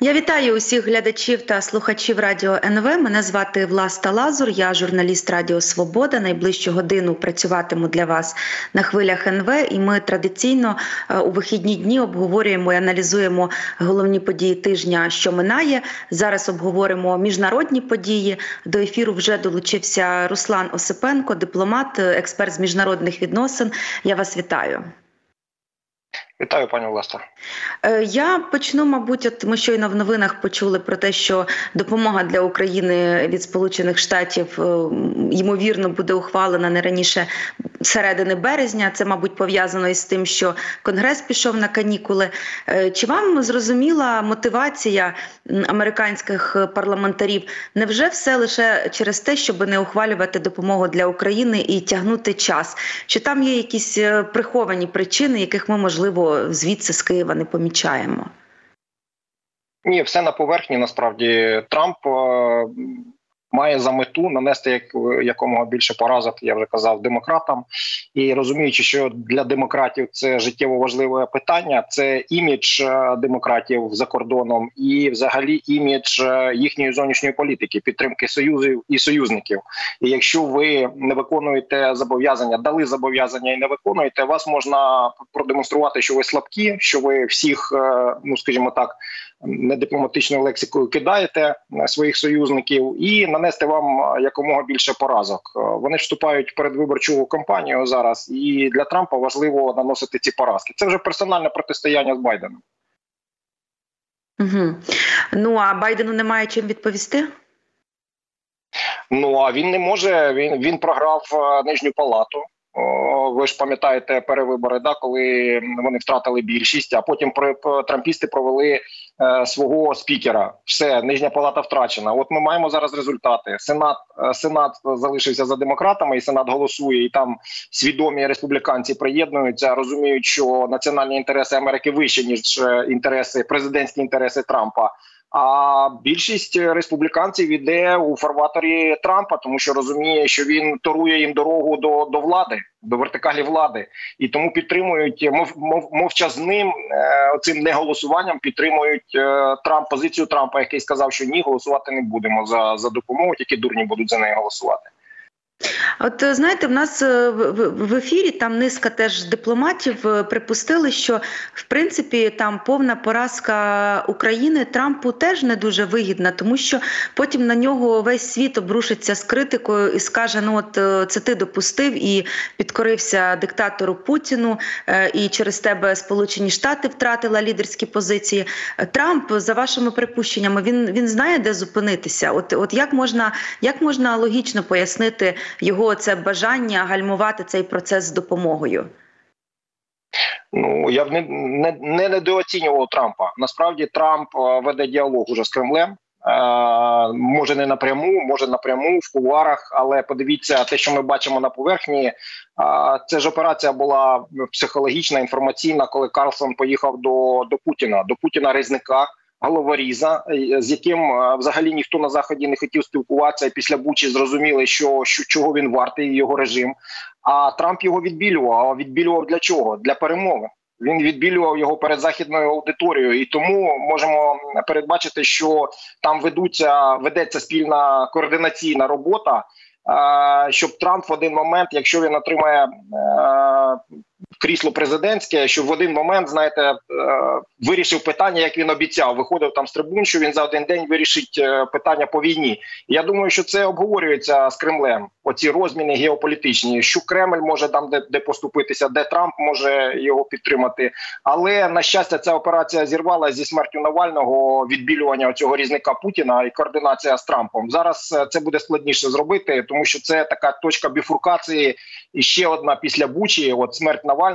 Я вітаю усіх глядачів та слухачів радіо НВ. Мене звати Власта Лазур, я журналіст Радіо Свобода. Найближчу годину працюватиму для вас на хвилях НВ. І ми традиційно е, у вихідні дні обговорюємо і аналізуємо головні події тижня, що минає. Зараз обговоримо міжнародні події. До ефіру вже долучився Руслан Осипенко, дипломат, експерт з міжнародних відносин. Я вас вітаю. Вітаю, пані Власта. Е, я почну, мабуть, от ми щойно в новинах почули про те, що допомога для України від Сполучених Штатів е, ймовірно буде ухвалена не раніше середини березня. Це, мабуть, пов'язано із тим, що Конгрес пішов на канікули. Е, чи вам зрозуміла мотивація американських парламентарів? Невже все лише через те, щоб не ухвалювати допомогу для України і тягнути час? Чи там є якісь приховані причини, яких ми можливо? Звідси з Києва не помічаємо? Ні, все на поверхні. Насправді Трамп е, має за мету нанести як якомога більше поразок, я вже казав, демократам. І розуміючи, що для демократів це життєво важливе питання, це імідж е, демократів за кордоном і, взагалі, імідж е, їхньої зовнішньої політики, підтримки союзів і союзників. І якщо ви не виконуєте зобов'язання, дали зобов'язання і не виконуєте, вас можна продемонструвати, що ви слабкі, що ви всіх, е, ну скажімо так, недипломатичною лексикою кидаєте своїх союзників і нанести вам якомога більше поразок. Вони вступають в передвиборчу кампанію зараз, і для Трампа важливо наносити ці поразки. Це вже персональне протистояння з Байденом. Угу. Ну а Байдену немає чим відповісти. Ну а він не може. Він він програв нижню палату. Ви ж пам'ятаєте перевибори, да, коли вони втратили більшість, а потім трампісти провели е, свого спікера. Все, нижня палата втрачена. От ми маємо зараз результати. Сенат е, Сенат залишився за демократами, і Сенат голосує, і там свідомі республіканці приєднуються, розуміють, що національні інтереси Америки вищі ніж е, інтереси, президентські інтереси Трампа. А більшість республіканців іде у фарваторі Трампа, тому що розуміє, що він торує їм дорогу до до влади, до вертикалі влади, і тому підтримують мов, мов мовчазним е, оцим неголосуванням. Підтримують е, Трамп позицію Трампа, який сказав, що ні, голосувати не будемо за за допомогу, тільки дурні будуть за неї голосувати. От е, знаєте, в нас е, в ефірі там низка теж дипломатів е, припустили, що в принципі там повна поразка України Трампу теж не дуже вигідна, тому що потім на нього весь світ обрушиться з критикою і скаже: Ну, от це ти допустив і підкорився диктатору Путіну, і через тебе Сполучені Штати втратила лідерські позиції. Трамп, за вашими припущеннями, він він знає, де зупинитися. От, от як можна, як можна логічно пояснити? Його це бажання гальмувати цей процес з допомогою? Ну я б не не, не недооцінював Трампа. Насправді Трамп е, веде діалог уже з Кремлем. Е, може не напряму, може напряму в кулуарах, але подивіться, те, що ми бачимо на поверхні, е, це ж операція була психологічна, інформаційна, коли Карлсон поїхав до до Путіна, до Путіна Резника головоріза, е, з яким е, взагалі ніхто на заході не хотів спілкуватися. і Після Бучі зрозуміли, що, що чого він вартий, його режим. А Трамп його відбілював. А відбілював для чого? Для перемови. Він відбілював його перед західною аудиторією, і тому можемо передбачити, що там ведуться ведеться спільна координаційна робота, щоб Трамп в один момент, якщо він отримає е, крісло президентське, що в один момент, знаєте, е, вирішив питання, як він обіцяв. Виходив там з трибун, що він за один день вирішить е, питання по війні. Я думаю, що це обговорюється з Кремлем. Оці розміни геополітичні, що Кремль може там де, де поступитися, де Трамп може його підтримати. Але на щастя, ця операція зірвалася зі смертю Навального відбілювання цього різника Путіна і координація з Трампом. Зараз е, це буде складніше зробити, тому що це така точка біфуркації. І ще одна після Бучі, от смерть Навального,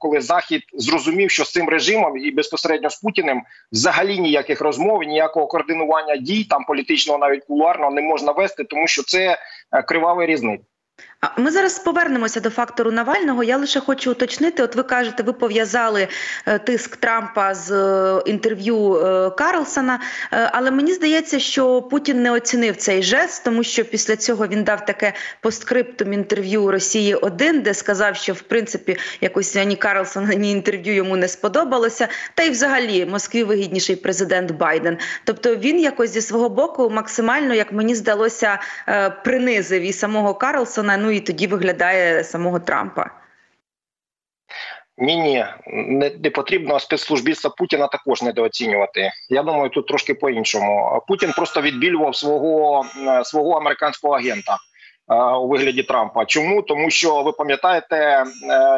коли Захід зрозумів, що з цим режимом і безпосередньо з Путіним взагалі ніяких розмов, ніякого координування дій там політичного, навіть кулуарного не можна вести, тому що це е, кривавий різник. Ми зараз повернемося до фактору Навального. Я лише хочу уточнити. От ви кажете, ви пов'язали е, тиск Трампа з е, інтерв'ю е, Карлсона, але мені здається, що Путін не оцінив цей жест, тому що після цього він дав таке посткриптум інтерв'ю Росії 1 де сказав, що в принципі якось ні Карлсон, ні інтерв'ю йому не сподобалося. Та й взагалі Москві вигідніший президент Байден. Тобто він якось зі свого боку максимально, як мені здалося, принизив і самого Карлсона. Ну і тоді виглядає самого Трампа. Ні, ні, не, потрібно спецслужбіста Путіна також недооцінювати. Я думаю, тут трошки по іншому. Путін просто відбілював свого е, свого американського агента у вигляді Трампа. Чому тому, що ви пам'ятаєте, е,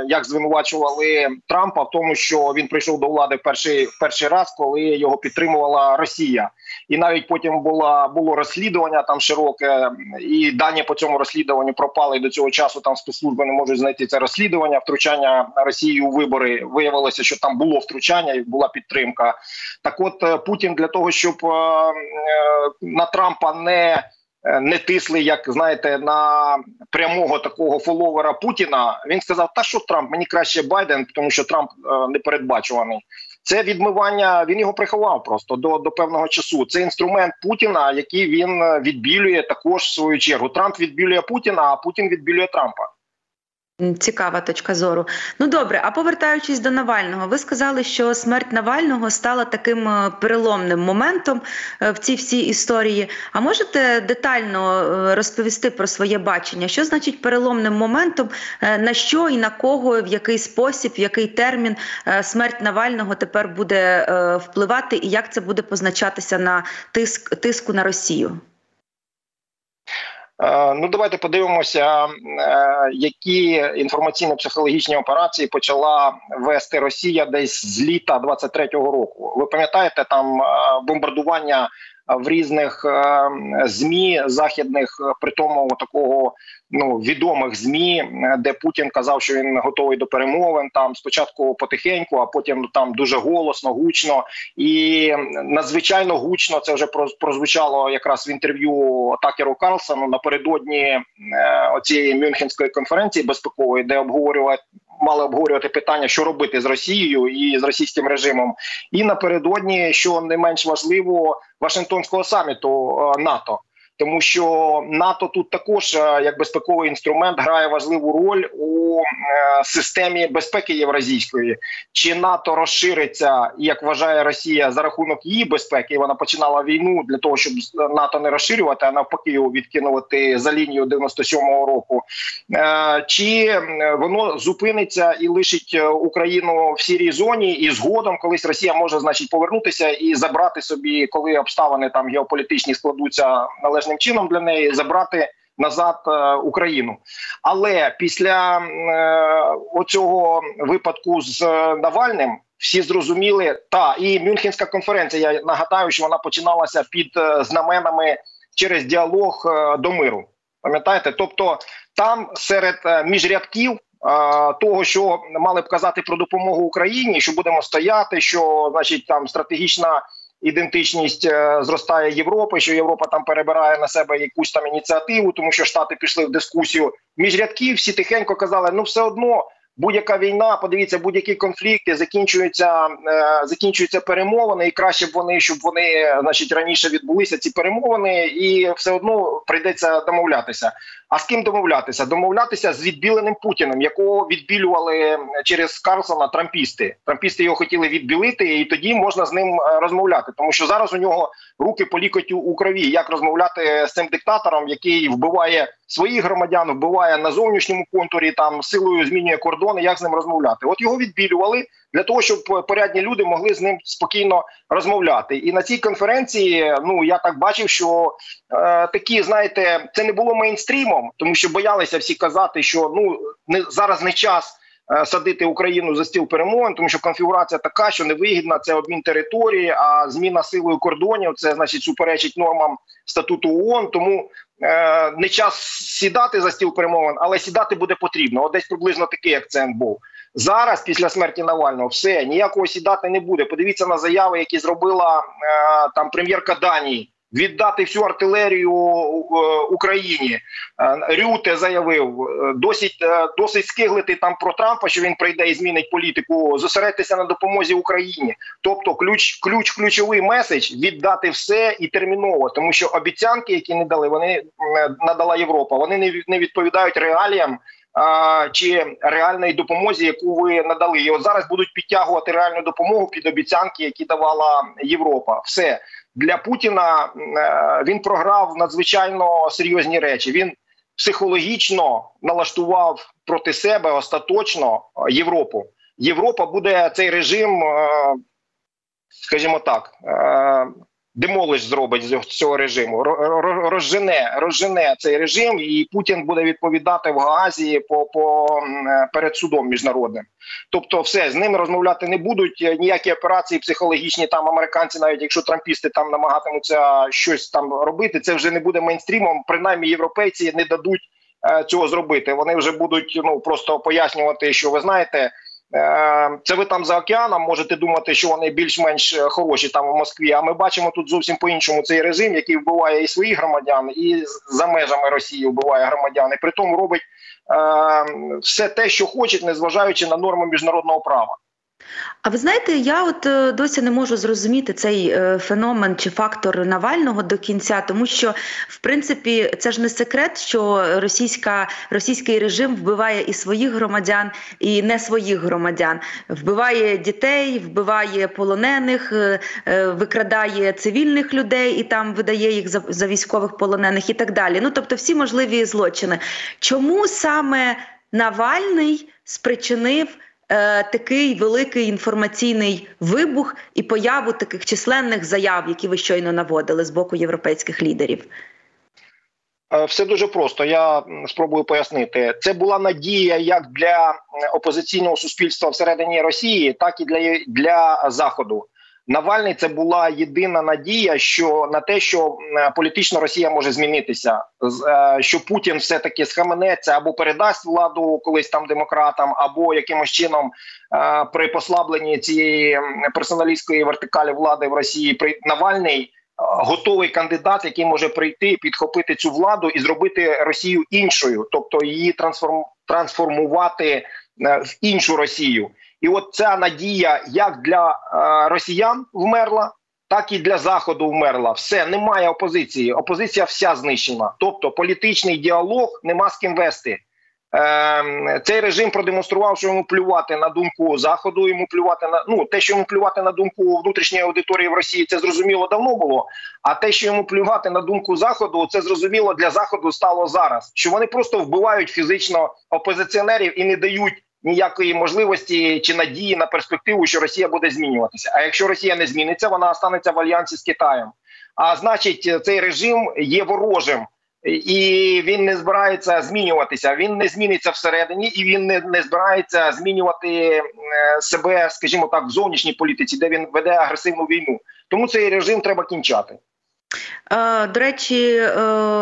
як звинувачували Трампа в тому, що він прийшов до влади перший перший раз, коли його підтримувала Росія, і навіть потім була було розслідування там широке, і дані по цьому розслідуванню пропали. І до цього часу там спецслужби не можуть знайти це розслідування. Втручання Росії у вибори виявилося, що там було втручання і була підтримка. Так, от е, Путін для того, щоб е, на Трампа не Е, не тисли, як знаєте, на прямого такого фоловера Путіна. Він сказав: Та що Трамп? Мені краще Байден, тому що Трамп е, не. Це відмивання. Він його приховав просто до до певного часу. Це інструмент Путіна, який він е, відбілює також в свою чергу. Трамп відбілює Путіна, а Путін відбілює Трампа. Цікава точка зору. Ну добре, а повертаючись до Навального, ви сказали, що смерть Навального стала таким е, переломним моментом е, в цій всій історії. А можете детально е, розповісти про своє бачення? Що значить переломним моментом, на що і на кого, в який спосіб, в який термін смерть Навального тепер буде впливати, і як це буде позначатися на тиск тиску на Росію? Е, ну, давайте подивимося, е, які інформаційно-психологічні операції почала вести Росія десь з літа 23-го року. Ви пам'ятаєте там е, бомбардування в різних змі західних, при тому такого ну відомих змі, де Путін казав, що він готовий до перемовин. Там спочатку потихеньку, а потім там дуже голосно, гучно і надзвичайно гучно це вже прозвучало якраз в інтерв'ю Такеру Карлсону напередодні е, оцієї Мюнхенської конференції безпекової, де обговорювати. Мали обговорювати питання, що робити з Росією і з російським режимом, і напередодні, що не менш важливо, Вашингтонського саміту е, НАТО тому що НАТО тут також е, як безпековий інструмент грає важливу роль у е, системі безпеки євразійської. Чи НАТО розшириться, як вважає Росія, за рахунок її безпеки? Вона починала війну для того, щоб НАТО не розширювати, а навпаки його відкинувати за лінію 97-го року. Е, чи воно зупиниться і лишить Україну в сірій зоні, і згодом колись Росія може значить повернутися і забрати собі, коли обставини там геополітичні складуться належним належним чином для неї забрати назад е, Україну. Але після е, оцього випадку з Навальним. Всі зрозуміли, та і Мюнхенська конференція. Я нагадаю, що вона починалася під е, знаменами через діалог до миру. Пам'ятаєте? Тобто, там серед міжрядків того, що мали б казати про допомогу Україні, що будемо стояти, що значить там стратегічна ідентичність е, зростає Європи, що Європа там перебирає на себе якусь там ініціативу, тому що Штати пішли в дискусію між рядків. Всі тихенько казали, ну все одно будь-яка війна, подивіться, будь-які конфлікти закінчуються, е, закінчуються перемовини, і краще б вони, щоб вони, значить, раніше відбулися ці перемовини, і все одно прийдеться домовлятися. А з ким домовлятися? Домовлятися з відбіленим Путіним, якого відбілювали через Карлсона трампісти. Трампісти його хотіли відбілити, і тоді можна з ним е, розмовляти, тому що зараз у нього руки по лікотю у крові. Як розмовляти з цим диктатором, який вбиває своїх громадян, вбиває на зовнішньому контурі, там силою змінює кордони. Як з ним розмовляти? От його відбілювали для того, щоб порядні люди могли з ним спокійно розмовляти. І на цій конференції, ну я так бачив, що е, такі, знаєте, це не було мейнстрімом, тому що боялися всі казати, що ну не зараз не час. Е, садити Україну за стіл перемовин, тому що конфігурація така, що невигідна це обмін території, а зміна силою кордонів це значить суперечить нормам статуту ООН. Тому е, не час сідати за стіл перемовин, але сідати буде потрібно. От десь приблизно такий акцент був. Зараз, після смерті Навального, все ніякого сідати не буде. Подивіться на заяви, які зробила е, там прем'єрка Данії. Віддати всю артилерію Україні. Рюте заявив досить досить скиглити там про Трампа, що він прийде і змінить політику. Зосередитися на допомозі Україні. Тобто, ключ, ключ, ключовий меседж віддати все і терміново, тому що обіцянки, які не дали, вони надала Європа. Вони не відповідають реаліям чи реальної допомозі, яку ви надали. І от зараз будуть підтягувати реальну допомогу під обіцянки, які давала Європа. Все для Путіна е, він програв надзвичайно серйозні речі. Він психологічно налаштував проти себе остаточно Європу. Європа буде цей режим, е, скажімо так, е, демолиш зробить з цього режиму. розжене, розжене цей режим, і Путін буде відповідати в Гаазі по по перед судом міжнародним. Тобто, все з ними розмовляти не будуть. Ніякі операції психологічні там американці, навіть якщо трампісти там намагатимуться щось там робити, це вже не буде мейнстрімом. Принаймні, європейці не дадуть е, цього зробити. Вони вже будуть ну просто пояснювати, що ви знаєте. Е, це ви там за океаном можете думати, що вони більш-менш е, хороші там в Москві. А ми бачимо тут зовсім по іншому цей режим, який вбиває і своїх громадян, і за межами Росії вбиває громадян. І При тому робить е, все те, що хоче, незважаючи на норми міжнародного права. А ви знаєте, я от е, досі не можу зрозуміти цей е, феномен чи фактор Навального до кінця, тому що в принципі це ж не секрет, що російська російський режим вбиває і своїх громадян, і не своїх громадян, вбиває дітей, вбиває полонених, е, викрадає цивільних людей і там видає їх за, за військових полонених і так далі. Ну тобто, всі можливі злочини. Чому саме Навальний спричинив? Е, такий великий інформаційний вибух і появу таких численних заяв, які ви щойно наводили з боку європейських лідерів? Е, все дуже просто. Я спробую пояснити. Це була надія як для опозиційного суспільства всередині Росії, так і для, для Заходу. Навальний це була єдина надія, що на те, що політично Росія може змінитися, е, що Путін все таки схаменеться або передасть владу колись там демократам, або якимось чином е, при послабленні цієї персоналістської вертикалі влади в Росії при Навальний. Е, готовий кандидат, який може прийти, підхопити цю владу і зробити Росію іншою, тобто її трансформ... трансформувати в іншу Росію. І от ця надія як для е, росіян вмерла, так і для заходу вмерла. Все немає опозиції. Опозиція вся знищена. Тобто політичний діалог нема з ким вести. Е, цей режим продемонстрував, що йому плювати на думку заходу. Йому плювати на ну те, що йому плювати на думку внутрішньої аудиторії в Росії, це зрозуміло давно було. А те, що йому плювати на думку заходу, це зрозуміло для заходу стало зараз. Що вони просто вбивають фізично опозиціонерів і не дають ніякої можливості чи надії на перспективу, що Росія буде змінюватися. А якщо Росія не зміниться, вона станеться в альянсі з Китаєм. А значить, цей режим є ворожим. І він не збирається змінюватися. Він не зміниться всередині, і він не не збирається змінювати е, себе, скажімо так, в зовнішній політиці, де він веде агресивну війну. Тому цей режим треба кінчати. Е, до речі, е,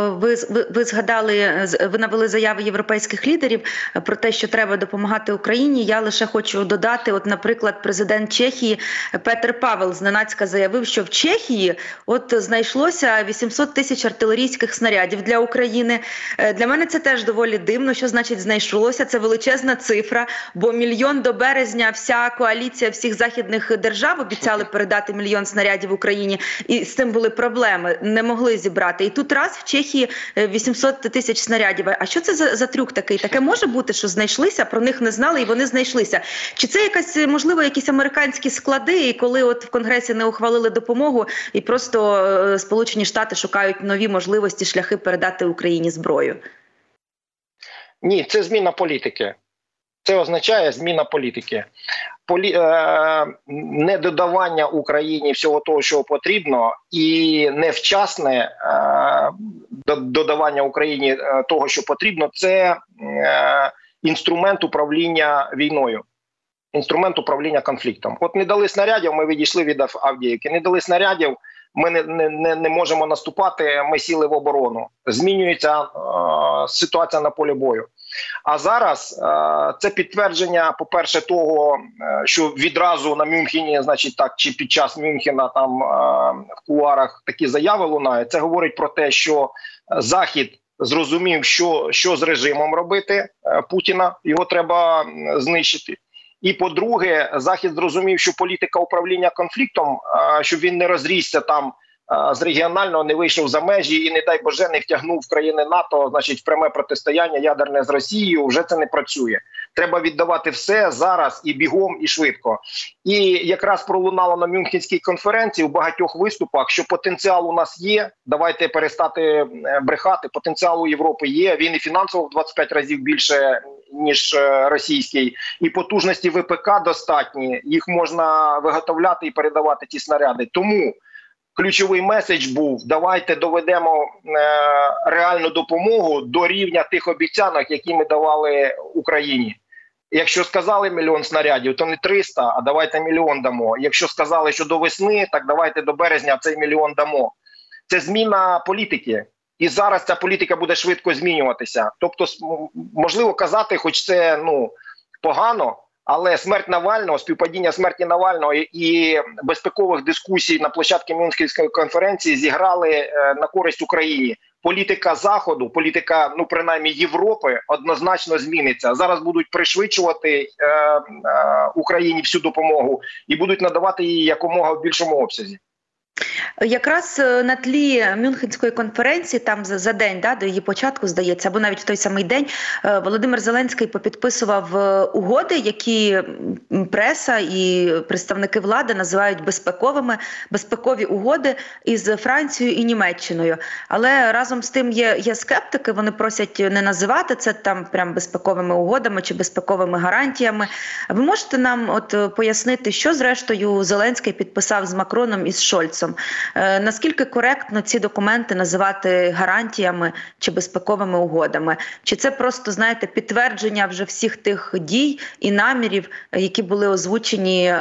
ви ви згадали, ви навели заяви європейських лідерів про те, що треба допомагати Україні. Я лише хочу додати: от, наприклад, президент Чехії Петер Павел зненацька заявив, що в Чехії от знайшлося 800 тисяч артилерійських снарядів для України. Е, для мене це теж доволі дивно. Що значить знайшлося? Це величезна цифра, бо мільйон до березня вся коаліція всіх західних держав обіцяли передати мільйон снарядів Україні, і з цим були проблеми не могли зібрати. І тут раз в Чехії 800 е, тисяч снарядів. А що це за, за трюк такий? Таке може бути, що знайшлися, про них не знали, і вони знайшлися. Чи це якась можливо якісь американські склади? І коли от в конгресі не ухвалили допомогу, і просто е, Сполучені Штати шукають нові можливості шляхи передати Україні зброю? Ні, це зміна політики. Це означає зміна політики. Полі... Е... Недодавання Україні всього того, що потрібно, і невчасне е... додавання Україні е, того, що потрібно, це інструмент управління війною, інструмент управління конфліктом. От не дали снарядів, ми відійшли від Авдіївки. Не дали снарядів, ми не не, не можемо наступати. Ми сіли в оборону. Змінюється е... ситуація на полі бою. А зараз е, це підтвердження, по перше, того, е, що відразу на Мюнхені, значить, так чи під час Мюнхена там е, в кулуарах такі заяви лунають. Це говорить про те, що захід. Зрозумів, що що з режимом робити Путіна, його треба знищити. І по-друге, захід зрозумів, що політика управління конфліктом, щоб він не розрісся там з регіонального, не вийшов за межі і, не дай Боже, не втягнув країни НАТО, значить, в пряме протистояння ядерне з Росією. Вже це не працює. Треба віддавати все зараз і бігом, і швидко. І якраз пролунало на Мюнхенській конференції у багатьох виступах, що потенціал у нас є. Давайте перестати е, брехати. Потенціал у Європи є. Він і фінансово в 25 разів більше ніж е, російський, і потужності ВПК достатні. Їх можна виготовляти і передавати ті снаряди. Тому ключовий меседж був: давайте доведемо е, реальну допомогу до рівня тих обіцянок, які ми давали Україні. Якщо сказали мільйон снарядів, то не 300, а давайте мільйон дамо. Якщо сказали, що до весни, так давайте до березня цей мільйон дамо. Це зміна політики. І зараз ця політика буде швидко змінюватися. Тобто, можливо казати, хоч це ну погано, але смерть Навального, співпадіння смерті Навального і безпекових дискусій на площадці Мюнхенської конференції зіграли е, на користь Україні. Політика заходу, політика, ну принаймні Європи, однозначно зміниться. Зараз будуть пришвидшувати е, е, Україні всю допомогу і будуть надавати її якомога в більшому обсязі. Якраз е, на тлі Мюнхенської конференції, там за, день да, до її початку здається, або навіть в той самий день е, Володимир Зеленський попідписував е, угоди, які преса і представники влади називають безпековими безпекові угоди із Францією і Німеччиною. Але разом з тим є є скептики. Вони просять не називати це там прям безпековими угодами чи безпековими гарантіями. Ви можете нам от пояснити, що зрештою Зеленський підписав з Макроном і з Шольцом? Часом. Е, наскільки коректно ці документи називати гарантіями чи безпековими угодами? Чи це просто знаєте підтвердження вже всіх тих дій і намірів, які були озвучені е,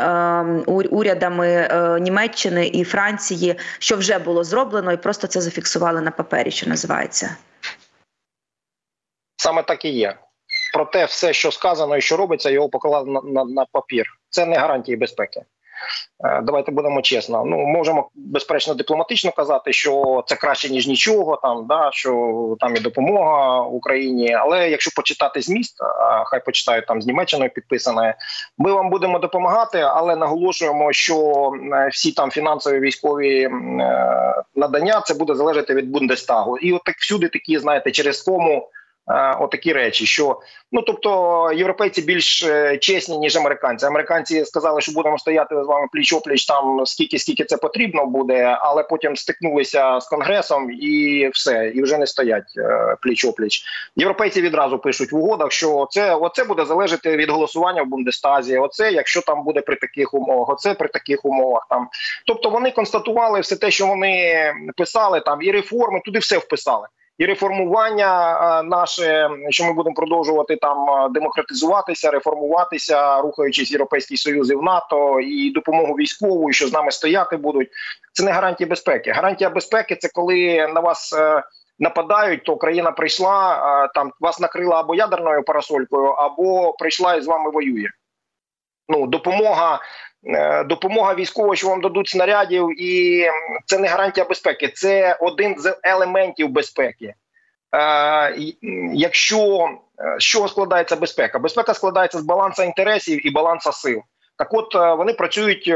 урядами е, Німеччини і Франції, що вже було зроблено, і просто це зафіксували на папері, що називається? Саме так і є. Проте все, що сказано і що робиться, його поклали на, на, на папір. Це не гарантії безпеки. Е, давайте будемо чесно. Ну можемо безперечно дипломатично казати, що це краще ніж нічого. Там да що там і допомога Україні. Але якщо почитати зміст, а хай почитають там з Німеччиною підписане. Ми вам будемо допомагати, але наголошуємо, що е, всі там фінансові військові е, надання це буде залежати від Бундестагу. І от так всюди такі знаєте, через кому. Отакі речі, що ну тобто європейці більш е, чесні ніж американці. Американці сказали, що будемо стояти з вами пліч опліч там скільки скільки це потрібно буде, але потім стикнулися з конгресом і все, і вже не стоять е, пліч опліч. Європейці відразу пишуть в угодах, що це оце буде залежати від голосування в Бундестазі. Оце, якщо там буде при таких умовах, оце при таких умовах. Там тобто вони констатували все те, що вони писали там, і реформи туди все вписали і реформування е, наше, що ми будемо продовжувати там е, демократизуватися, реформуватися, рухаючись європейський союз і в НАТО, і допомогу військову, і що з нами стояти будуть. Це не гарантія безпеки. Гарантія безпеки це коли на вас. Е, нападають, то країна прийшла там вас накрила або ядерною парасолькою, або прийшла і з вами воює. Ну допомога допомога військова, що вам дадуть снарядів, і це не гарантія безпеки, це один з елементів безпеки. Е, якщо е, з чого складається безпека? Безпека складається з балансу інтересів і балансу сил. Так, от вони працюють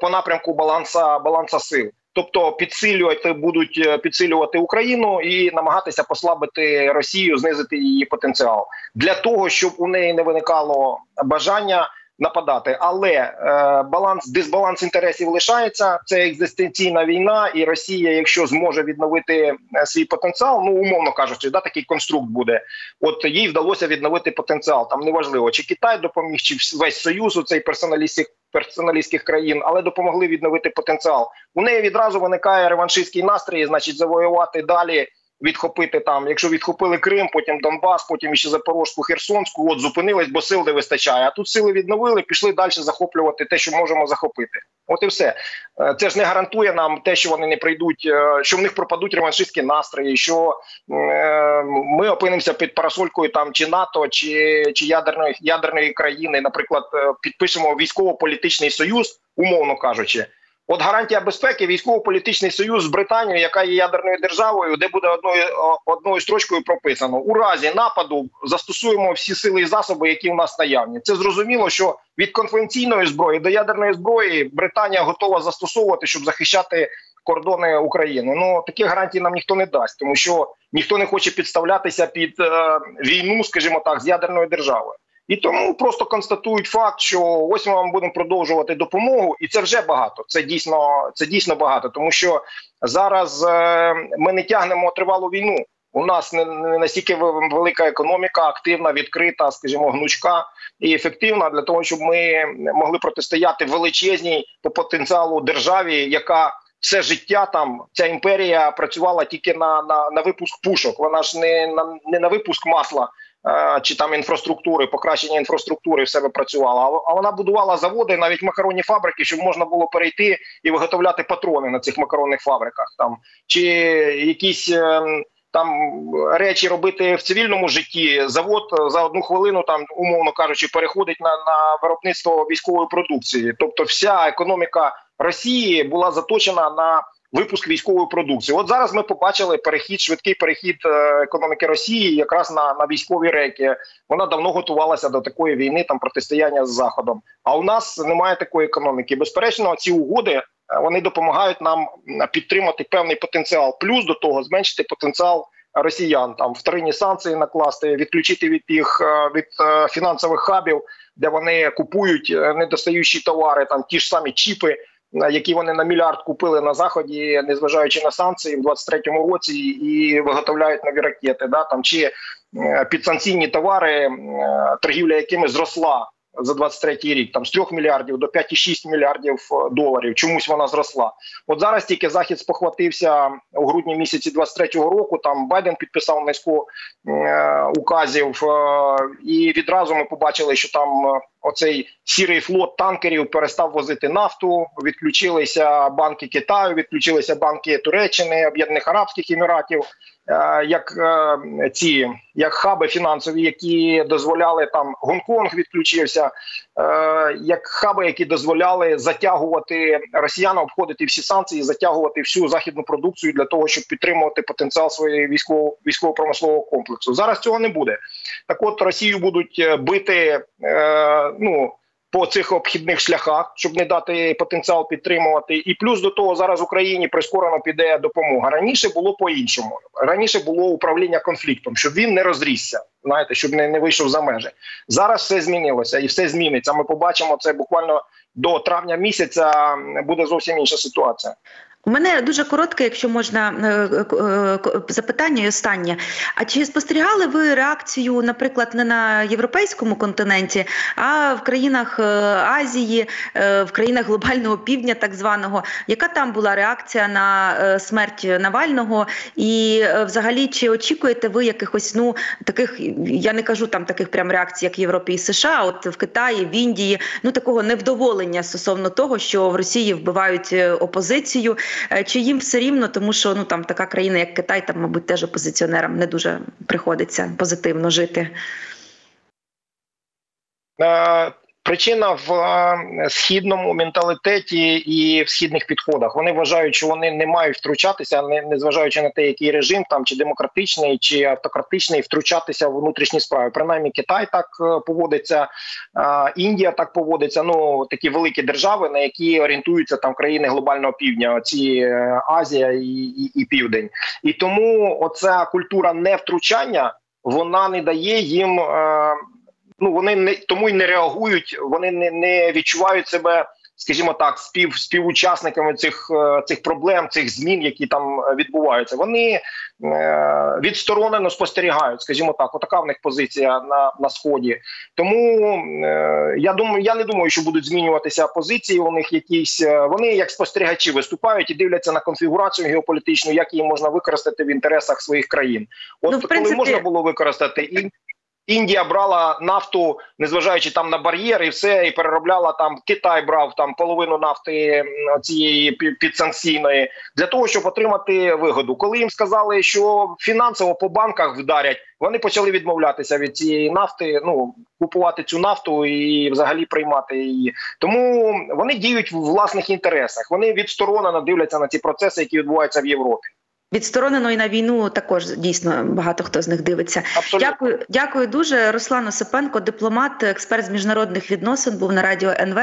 по напрямку баланса баланса сил, тобто підсилювати будуть підсилювати Україну і намагатися послабити Росію, знизити її потенціал для того, щоб у неї не виникало бажання нападати, але е, баланс дисбаланс інтересів лишається. Це екзистенційна війна, і Росія, якщо зможе відновити е, свій потенціал, ну умовно кажучи, да такий конструкт буде. От їй вдалося відновити потенціал. Там неважливо, чи Китай допоміг, чи весь союз у цей персоналістів персоналістських країн, але допомогли відновити потенціал. У неї відразу виникає реваншистський настрій, значить, завоювати далі відхопити там. Якщо відхопили Крим, потім Донбас, потім ще Запорожську, Херсонську, от зупинились, бо сил не вистачає. А тут сили відновили, пішли далі захоплювати те, що можемо захопити. От і все. Е, це ж не гарантує нам те, що вони не прийдуть, е, що в них пропадуть реваншистські настрої, що е, ми опинимося під парасолькою там чи НАТО, чи чи ядерної ядерної країни, наприклад, підпишемо військово-політичний союз, умовно кажучи. От гарантія безпеки, військово-політичний союз з Британією, яка є ядерною державою, де буде одною одною строчкою прописано у разі нападу застосуємо всі сили і засоби, які у нас наявні. Це зрозуміло, що від конвенційної зброї до ядерної зброї Британія готова застосовувати, щоб захищати кордони України. Ну таких гарантій нам ніхто не дасть, тому що ніхто не хоче підставлятися під е, війну, скажімо так, з ядерною державою. І тому просто констатують факт, що ось ми вам будемо продовжувати допомогу, і це вже багато. Це дійсно це дійсно багато, тому що зараз е, ми не тягнемо тривалу війну. У нас не, настільки велика економіка, активна, відкрита, скажімо, гнучка і ефективна для того, щоб ми могли протистояти величезній по потенціалу державі, яка все життя там ця імперія працювала тільки на на, на випуск пушок. Вона ж не на не на випуск масла чи там інфраструктури, покращення інфраструктури в себе працювала. А вона будувала заводи, навіть макаронні фабрики, щоб можна було перейти і виготовляти патрони на цих макаронних фабриках, там чи якісь. Ем, там речі робити в цивільному житті завод за одну хвилину, там умовно кажучи, переходить на на виробництво військової продукції. Тобто, вся економіка Росії була заточена на випуск військової продукції. От зараз ми побачили перехід, швидкий перехід е, економіки Росії, якраз на на військові реки. Вона давно готувалася до такої війни, там протистояння з заходом. А у нас немає такої економіки. Безперечно, ці угоди. Е, вони допомагають нам підтримати певний потенціал, плюс до того зменшити потенціал росіян, там вторинні санкції накласти, відключити від їх е, від фінансових хабів, де вони купують недостаючі товари, там ті ж самі чіпи які вони на мільярд купили на заході, незважаючи на санкції в 23-му році, і виготовляють нові ракети. Да там чи е, підсанкційні товари, е, торгівля якими зросла за 23-й рік, там з 3 мільярдів до 5,6 мільярдів е, доларів. Чомусь вона зросла. От зараз тільки захід спохватився у грудні місяці 23-го року. Там Байден підписав низку е, указів, е, і відразу ми побачили, що там е, оцей сірий флот танкерів перестав возити нафту. Відключилися банки Китаю, відключилися банки Туреччини, Об'єднаних Арабських Еміратів. Е, як е, ці як хаби фінансові, які дозволяли там Гонконг відключився, як хаби, які дозволяли затягувати росіян, обходити всі санкції, затягувати всю західну продукцію для того, щоб підтримувати потенціал своєї військово військово-промислового комплексу. Зараз цього не буде. Так, от Росію будуть бити ну по цих обхідних шляхах, щоб не дати потенціал підтримувати. І плюс до того зараз в Україні прискорено піде допомога. Раніше було по-іншому. Раніше було управління конфліктом, щоб він не розрісся. Знаєте, щоб не, не вийшов за межі. Зараз все змінилося і все зміниться. Ми побачимо це буквально до травня місяця. Буде зовсім інша ситуація. У мене дуже коротке, якщо можна е, е, запитання і останнє. А чи спостерігали ви реакцію, наприклад, не на європейському континенті, а в країнах е, Азії, в країнах глобального півдня, так званого, яка там була реакція на смерть Навального? І взагалі, чи очікуєте ви якихось ну таких, я не кажу там таких прям реакцій, як в Європі і США, от в Китаї, в Індії, ну такого невдоволення стосовно того, що в Росії вбивають опозицію? Е, чи їм все рівно, тому що ну там така країна, як Китай, там, мабуть, теж опозиціонерам не дуже приходиться позитивно жити. Е, Причина в е, східному менталітеті і в східних підходах. Вони вважають, що вони не мають втручатися, не, не зважаючи на те, який режим там чи демократичний, чи автократичний, втручатися в внутрішні справи. Принаймні, Китай так е, поводиться, Індія так поводиться. Ну такі великі держави, на які орієнтуються там країни глобального півдня, ці е, Азія і, і, і Південь. І тому оця культура невтручання вона не дає їм ну вони не тому й не реагують, вони не не відчувають себе, скажімо так, спів співучасниками цих е, цих проблем, цих змін, які там відбуваються. Вони е, відсторонено спостерігають, скажімо так, отака в них позиція на на сході. Тому е, я думаю, я не думаю, що будуть змінюватися позиції. У них якісь е, вони як спостерігачі виступають і дивляться на конфігурацію геополітичну, як її можна використати в інтересах своїх країн. От Ну, в принципі- коли можна було використати і. Індія брала нафту, незважаючи там на бар'єри, і все, і переробляла там. Китай брав там половину нафти цієї підсанкційної для того, щоб отримати вигоду. Коли їм сказали, що фінансово по банках вдарять, вони почали відмовлятися від цієї нафти. Ну купувати цю нафту і взагалі приймати її. Тому вони діють в власних інтересах. Вони відсторонено дивляться на ці процеси, які відбуваються в Європі. Відсторонено і на війну також дійсно багато хто з них дивиться. Абсолютно. Дякую, дякую дуже. Руслан Осипенко, дипломат, експерт з міжнародних відносин, був на радіо НВ.